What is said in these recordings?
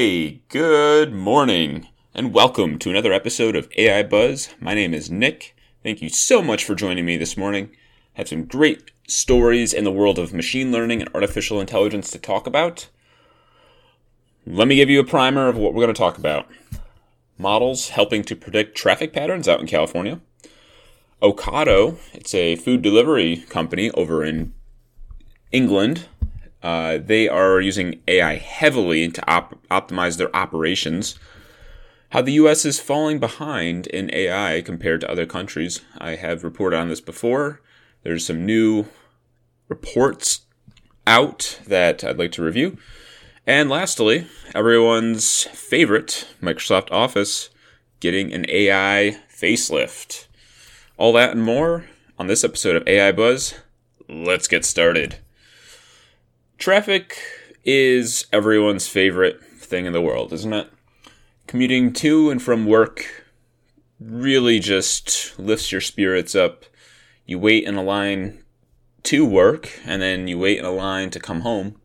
Hey, good morning, and welcome to another episode of AI Buzz. My name is Nick. Thank you so much for joining me this morning. I have some great stories in the world of machine learning and artificial intelligence to talk about. Let me give you a primer of what we're going to talk about. Models helping to predict traffic patterns out in California. Ocado, it's a food delivery company over in England, uh, they are using AI heavily to op- optimize their operations. How the US is falling behind in AI compared to other countries. I have reported on this before. There's some new reports out that I'd like to review. And lastly, everyone's favorite, Microsoft Office, getting an AI facelift. All that and more on this episode of AI Buzz. Let's get started. Traffic is everyone's favorite thing in the world, isn't it? Commuting to and from work really just lifts your spirits up. You wait in a line to work, and then you wait in a line to come home.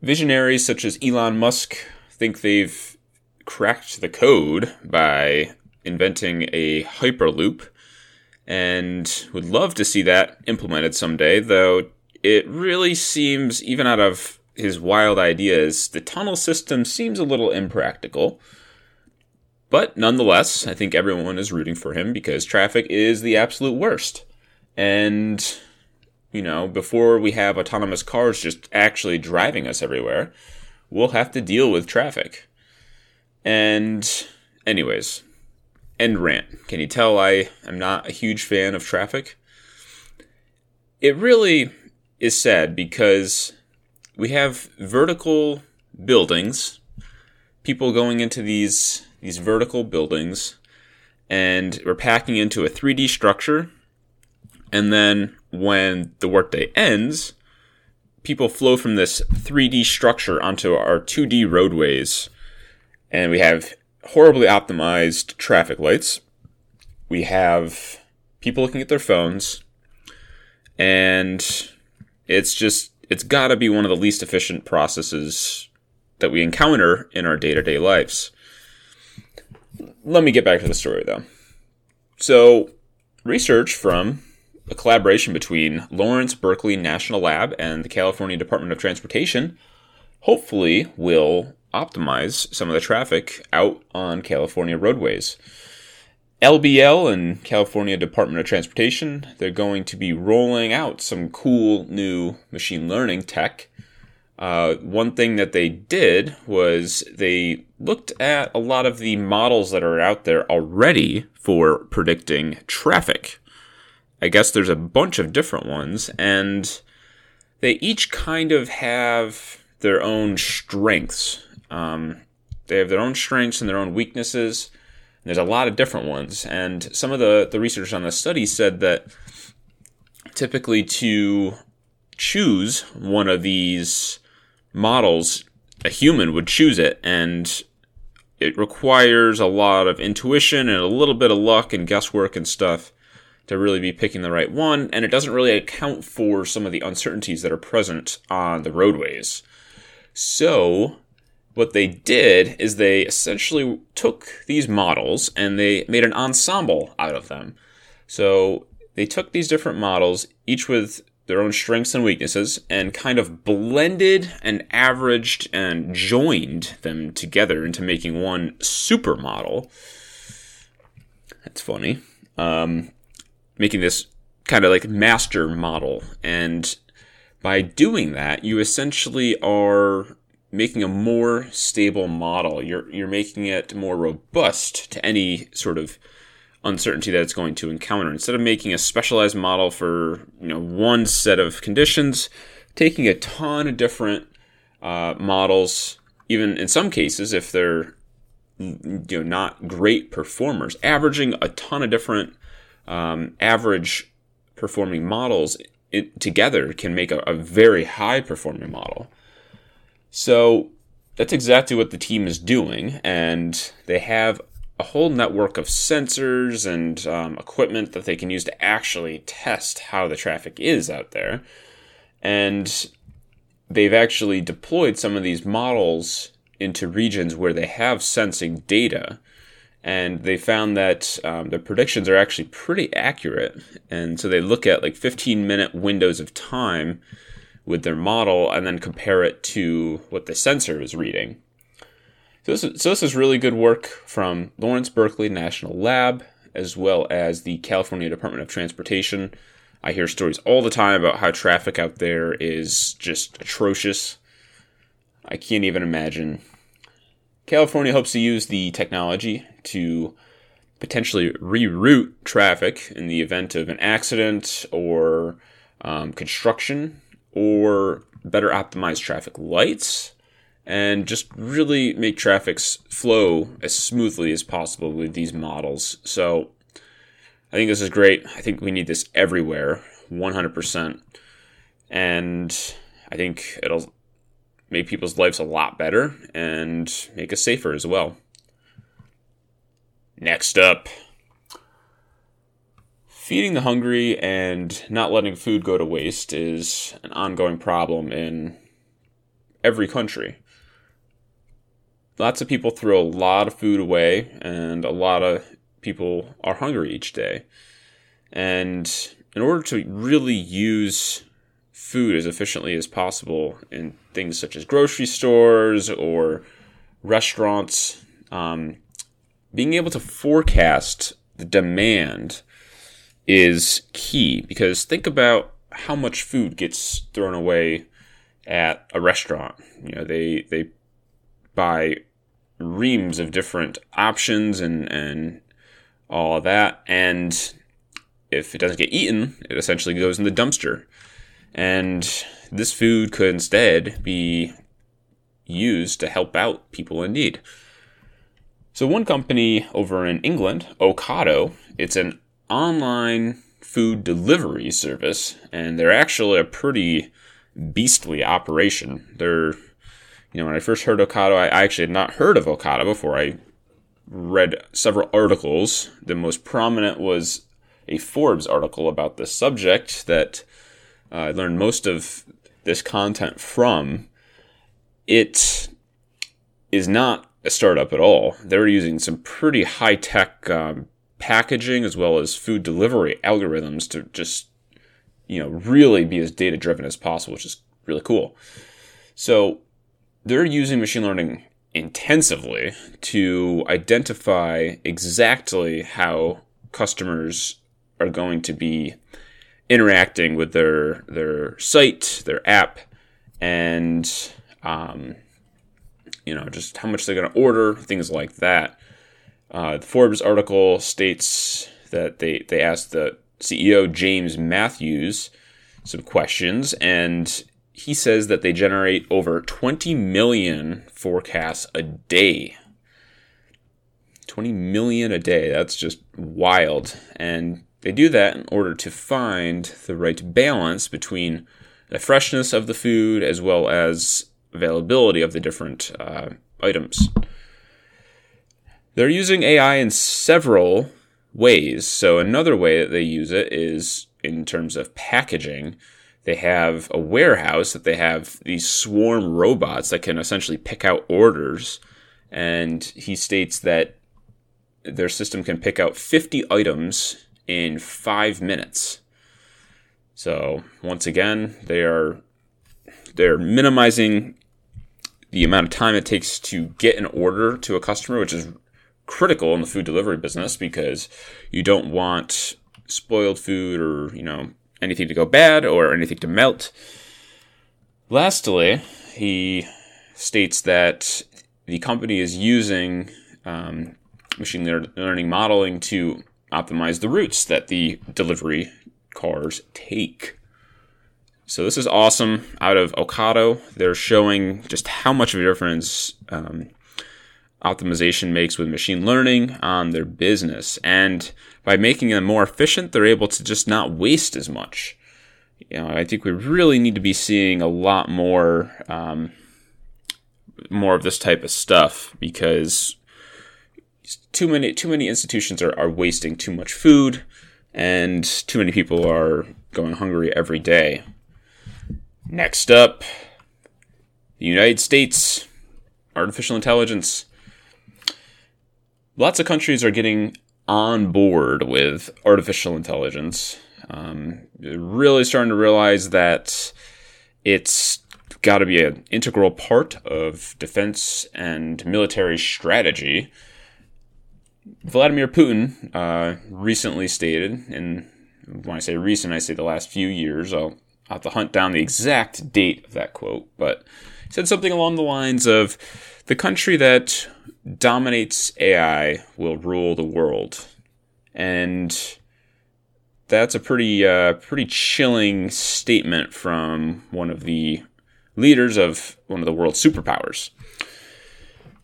Visionaries such as Elon Musk think they've cracked the code by inventing a Hyperloop and would love to see that implemented someday, though it really seems, even out of his wild ideas, the tunnel system seems a little impractical. But nonetheless, I think everyone is rooting for him because traffic is the absolute worst. And, you know, before we have autonomous cars just actually driving us everywhere, we'll have to deal with traffic. And, anyways, end rant. Can you tell I am not a huge fan of traffic? It really is sad because we have vertical buildings, people going into these these vertical buildings, and we're packing into a 3D structure. And then when the workday ends, people flow from this 3D structure onto our 2D roadways, and we have horribly optimized traffic lights. We have people looking at their phones, and it's just, it's got to be one of the least efficient processes that we encounter in our day to day lives. Let me get back to the story though. So, research from a collaboration between Lawrence Berkeley National Lab and the California Department of Transportation hopefully will optimize some of the traffic out on California roadways. LBL and California Department of Transportation, they're going to be rolling out some cool new machine learning tech. Uh, one thing that they did was they looked at a lot of the models that are out there already for predicting traffic. I guess there's a bunch of different ones, and they each kind of have their own strengths. Um, they have their own strengths and their own weaknesses. There's a lot of different ones, and some of the the research on the study said that typically to choose one of these models, a human would choose it, and it requires a lot of intuition and a little bit of luck and guesswork and stuff to really be picking the right one, and it doesn't really account for some of the uncertainties that are present on the roadways. So, what they did is they essentially took these models and they made an ensemble out of them. So they took these different models, each with their own strengths and weaknesses, and kind of blended and averaged and joined them together into making one super model. That's funny. Um, making this kind of like master model. And by doing that, you essentially are making a more stable model. You're you're making it more robust to any sort of uncertainty that it's going to encounter. Instead of making a specialized model for you know one set of conditions, taking a ton of different uh, models, even in some cases if they're you know not great performers, averaging a ton of different um, average performing models it, together can make a, a very high performing model. So that's exactly what the team is doing, and they have a whole network of sensors and um, equipment that they can use to actually test how the traffic is out there. And they've actually deployed some of these models into regions where they have sensing data and they found that um, the predictions are actually pretty accurate. And so they look at like 15 minute windows of time with their model and then compare it to what the sensor is reading. So this, is, so this is really good work from Lawrence Berkeley National Lab as well as the California Department of Transportation. I hear stories all the time about how traffic out there is just atrocious. I can't even imagine California hopes to use the technology to potentially reroute traffic in the event of an accident or um, construction or better optimize traffic lights and just really make traffic flow as smoothly as possible with these models. So I think this is great. I think we need this everywhere, 100%. And I think it'll make people's lives a lot better and make us safer as well. Next up, feeding the hungry and not letting food go to waste is an ongoing problem in every country. Lots of people throw a lot of food away, and a lot of people are hungry each day. And in order to really use food as efficiently as possible in things such as grocery stores or restaurants. Um, being able to forecast the demand is key because think about how much food gets thrown away at a restaurant. You know, they they buy reams of different options and and all that, and if it doesn't get eaten, it essentially goes in the dumpster. And this food could instead be used to help out people in need. So, one company over in England, Ocado, it's an online food delivery service, and they're actually a pretty beastly operation. They're, you know, when I first heard Ocado, I, actually had not heard of Ocado before I read several articles. The most prominent was a Forbes article about this subject that uh, I learned most of this content from. It is not a startup at all. They're using some pretty high tech um, packaging as well as food delivery algorithms to just, you know, really be as data driven as possible, which is really cool. So they're using machine learning intensively to identify exactly how customers are going to be interacting with their their site, their app, and um, you know just how much they're going to order, things like that. Uh, the Forbes article states that they they asked the CEO James Matthews some questions, and he says that they generate over 20 million forecasts a day. 20 million a day. That's just wild. And they do that in order to find the right balance between the freshness of the food as well as availability of the different uh, items. They're using AI in several ways. So, another way that they use it is in terms of packaging. They have a warehouse that they have these swarm robots that can essentially pick out orders. And he states that their system can pick out 50 items in five minutes. So once again, they are they're minimizing the amount of time it takes to get an order to a customer, which is critical in the food delivery business because you don't want spoiled food or you know anything to go bad or anything to melt. Lastly, he states that the company is using um, machine learning modeling to optimize the routes that the delivery cars take. So this is awesome. Out of Ocado, they're showing just how much of a difference um, optimization makes with machine learning on their business, and by making them more efficient, they're able to just not waste as much. You know, I think we really need to be seeing a lot more, um, more of this type of stuff because too many too many institutions are, are wasting too much food and too many people are going hungry every day. Next up, the United States artificial intelligence. Lots of countries are getting on board with artificial intelligence. Um, really starting to realize that it's got to be an integral part of defense and military strategy. Vladimir Putin uh, recently stated, and when I say recent, I say the last few years. I'll, I'll have to hunt down the exact date of that quote, but he said something along the lines of the country that dominates AI will rule the world. And that's a pretty uh, pretty chilling statement from one of the leaders of one of the world's superpowers.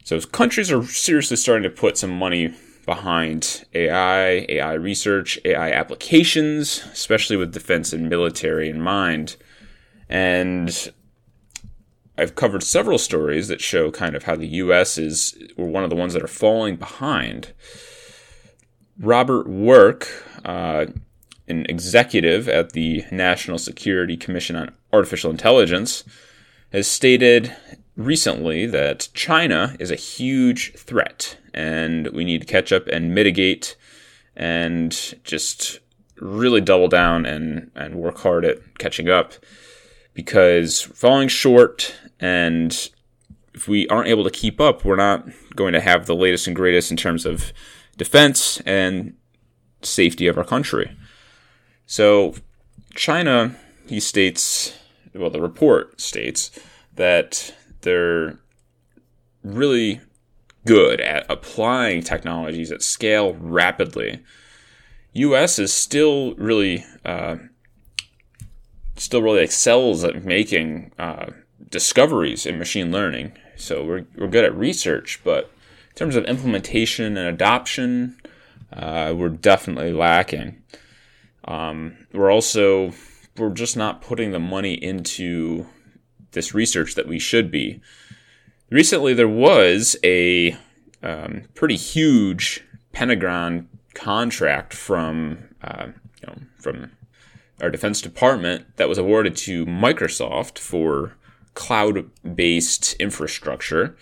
So countries are seriously starting to put some money behind AI, AI research, AI applications, especially with defense and military in mind. And I've covered several stories that show kind of how the U.S. is or one of the ones that are falling behind. Robert Work, uh, an executive at the National Security Commission on Artificial Intelligence, has stated recently that China is a huge threat and we need to catch up and mitigate and just really double down and, and work hard at catching up because falling short and if we aren't able to keep up, we're not going to have the latest and greatest in terms of defense and safety of our country. So, China, he states, well, the report states that they're really good at applying technologies at scale rapidly. U.S. is still really, uh, still really excels at making uh, discoveries in machine learning. So we're we're good at research, but in terms of implementation and adoption, uh, we're definitely lacking. Um, we're also we're just not putting the money into this research that we should be. Recently, there was a um, pretty huge Pentagon contract from uh, you know, from our Defense Department that was awarded to Microsoft for cloud-based infrastructure.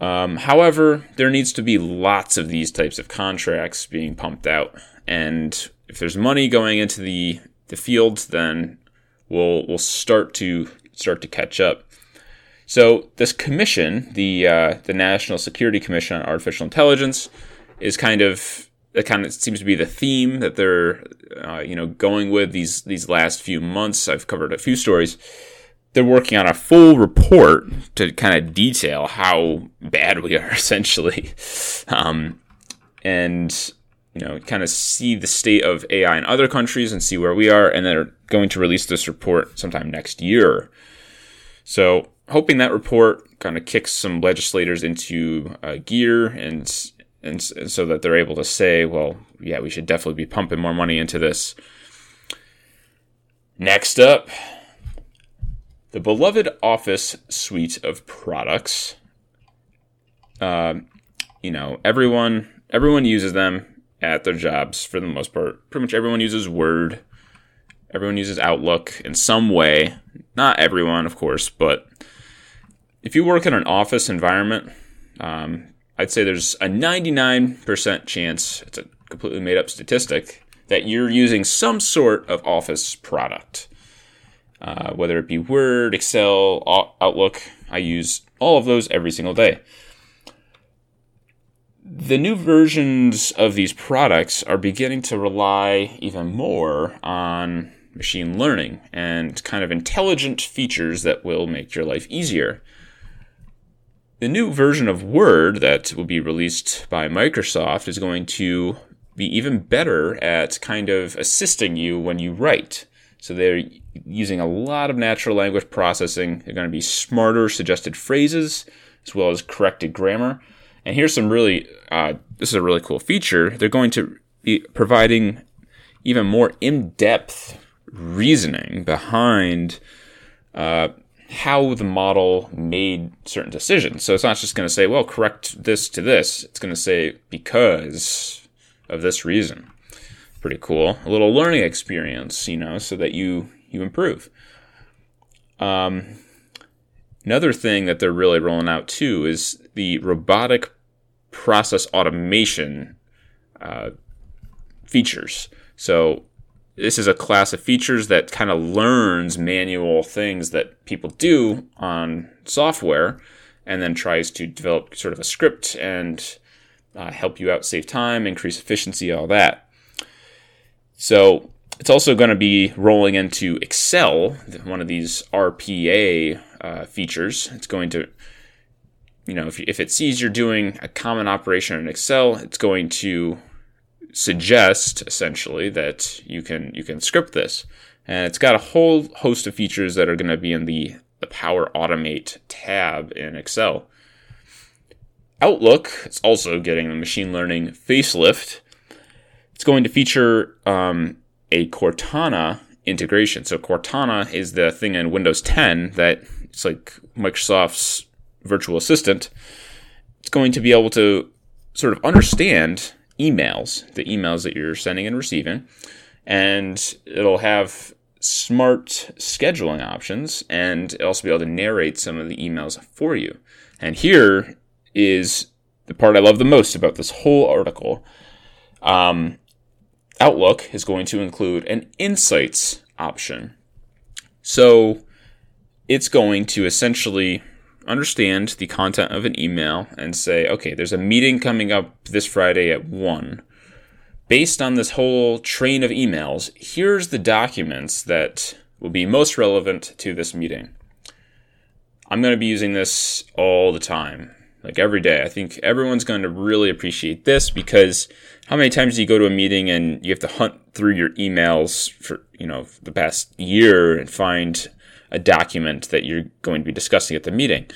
Um, however, there needs to be lots of these types of contracts being pumped out, and if there's money going into the the field, then we'll we'll start to start to catch up. So this commission, the uh, the National Security Commission on Artificial Intelligence, is kind of that kind of seems to be the theme that they're uh, you know going with these these last few months. I've covered a few stories. They're working on a full report to kind of detail how bad we are, essentially, um, and you know kind of see the state of AI in other countries and see where we are, and they're going to release this report sometime next year. So hoping that report kind of kicks some legislators into uh, gear and, and so that they're able to say, well, yeah, we should definitely be pumping more money into this. Next up, the beloved Office suite of products. Uh, you know, everyone everyone uses them at their jobs for the most part. Pretty much everyone uses Word. Everyone uses Outlook in some way. Not everyone, of course, but if you work in an office environment, um, I'd say there's a 99% chance, it's a completely made up statistic, that you're using some sort of office product. Uh, whether it be Word, Excel, Outlook, I use all of those every single day. The new versions of these products are beginning to rely even more on machine learning and kind of intelligent features that will make your life easier. The new version of Word that will be released by Microsoft is going to be even better at kind of assisting you when you write. So they're using a lot of natural language processing. They're going to be smarter suggested phrases as well as corrected grammar. And here's some really, uh, this is a really cool feature. They're going to be providing even more in depth reasoning behind uh, how the model made certain decisions. So it's not just going to say, well, correct this to this. It's going to say because of this reason. Pretty cool. A little learning experience, you know, so that you you improve. Um, Another thing that they're really rolling out too is the robotic process automation uh, features. So this is a class of features that kind of learns manual things that people do on software and then tries to develop sort of a script and uh, help you out save time, increase efficiency, all that. So it's also going to be rolling into Excel, one of these RPA uh, features. It's going to, you know, if, if it sees you're doing a common operation in Excel, it's going to suggest essentially that you can you can script this, and it's got a whole host of features that are going to be in the the Power Automate tab in Excel. Outlook is also getting a machine learning facelift. It's going to feature um, a Cortana integration. So Cortana is the thing in Windows 10 that it's like Microsoft's virtual assistant. It's going to be able to sort of understand emails, the emails that you're sending and receiving, and it'll have smart scheduling options and it'll also be able to narrate some of the emails for you. And here is the part I love the most about this whole article. Um, Outlook is going to include an insights option. So it's going to essentially understand the content of an email and say, okay, there's a meeting coming up this Friday at 1. Based on this whole train of emails, here's the documents that will be most relevant to this meeting. I'm going to be using this all the time like every day. I think everyone's going to really appreciate this because how many times do you go to a meeting and you have to hunt through your emails for, you know, the past year and find a document that you're going to be discussing at the meeting?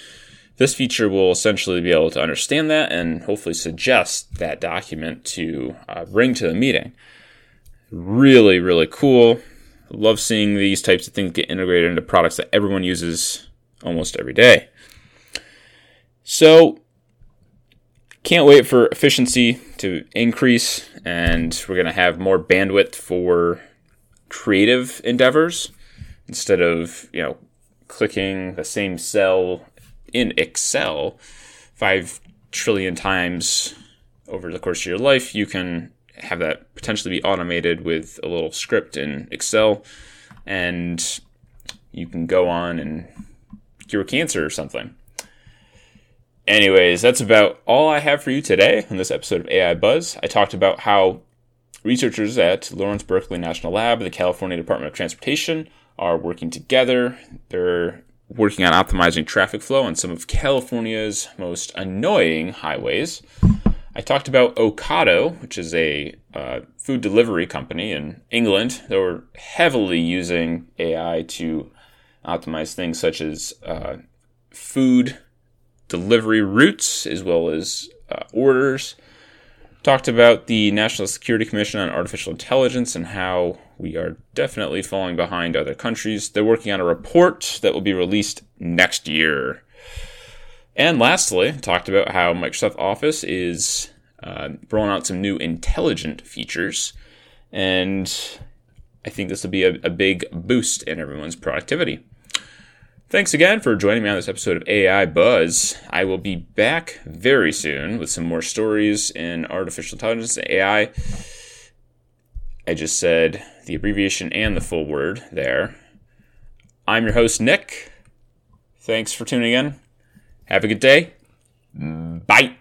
This feature will essentially be able to understand that and hopefully suggest that document to uh, bring to the meeting. Really, really cool. Love seeing these types of things get integrated into products that everyone uses almost every day. So, can't wait for efficiency to increase, and we're going to have more bandwidth for creative endeavors instead of, you know, clicking the same cell in Excel five trillion times over the course of your life. You can have that potentially be automated with a little script in Excel, and you can go on and cure cancer or something. Anyways, that's about all I have for you today on this episode of AI Buzz. I talked about how researchers at Lawrence Berkeley National Lab the California Department of Transportation are working together. They're working on optimizing traffic flow on some of California's most annoying highways. I talked about Ocado, which is a uh, food delivery company in England. They were heavily using AI to optimize things such as uh, food delivery routes as well as uh, orders. Talked about the National Security Commission on Artificial Intelligence and how we are definitely falling behind other countries. They're working on a report that will be released next year. And lastly, talked about how Microsoft Office is uh, rolling out some new intelligent features. And I think this will be a, a big boost in everyone's productivity. Thanks again for joining me on this episode of AI Buzz. I will be back very soon with some more stories in artificial intelligence and AI. I just said the abbreviation and the full word there. I'm your host, Nick. Thanks for tuning in. Have a good day. Bye.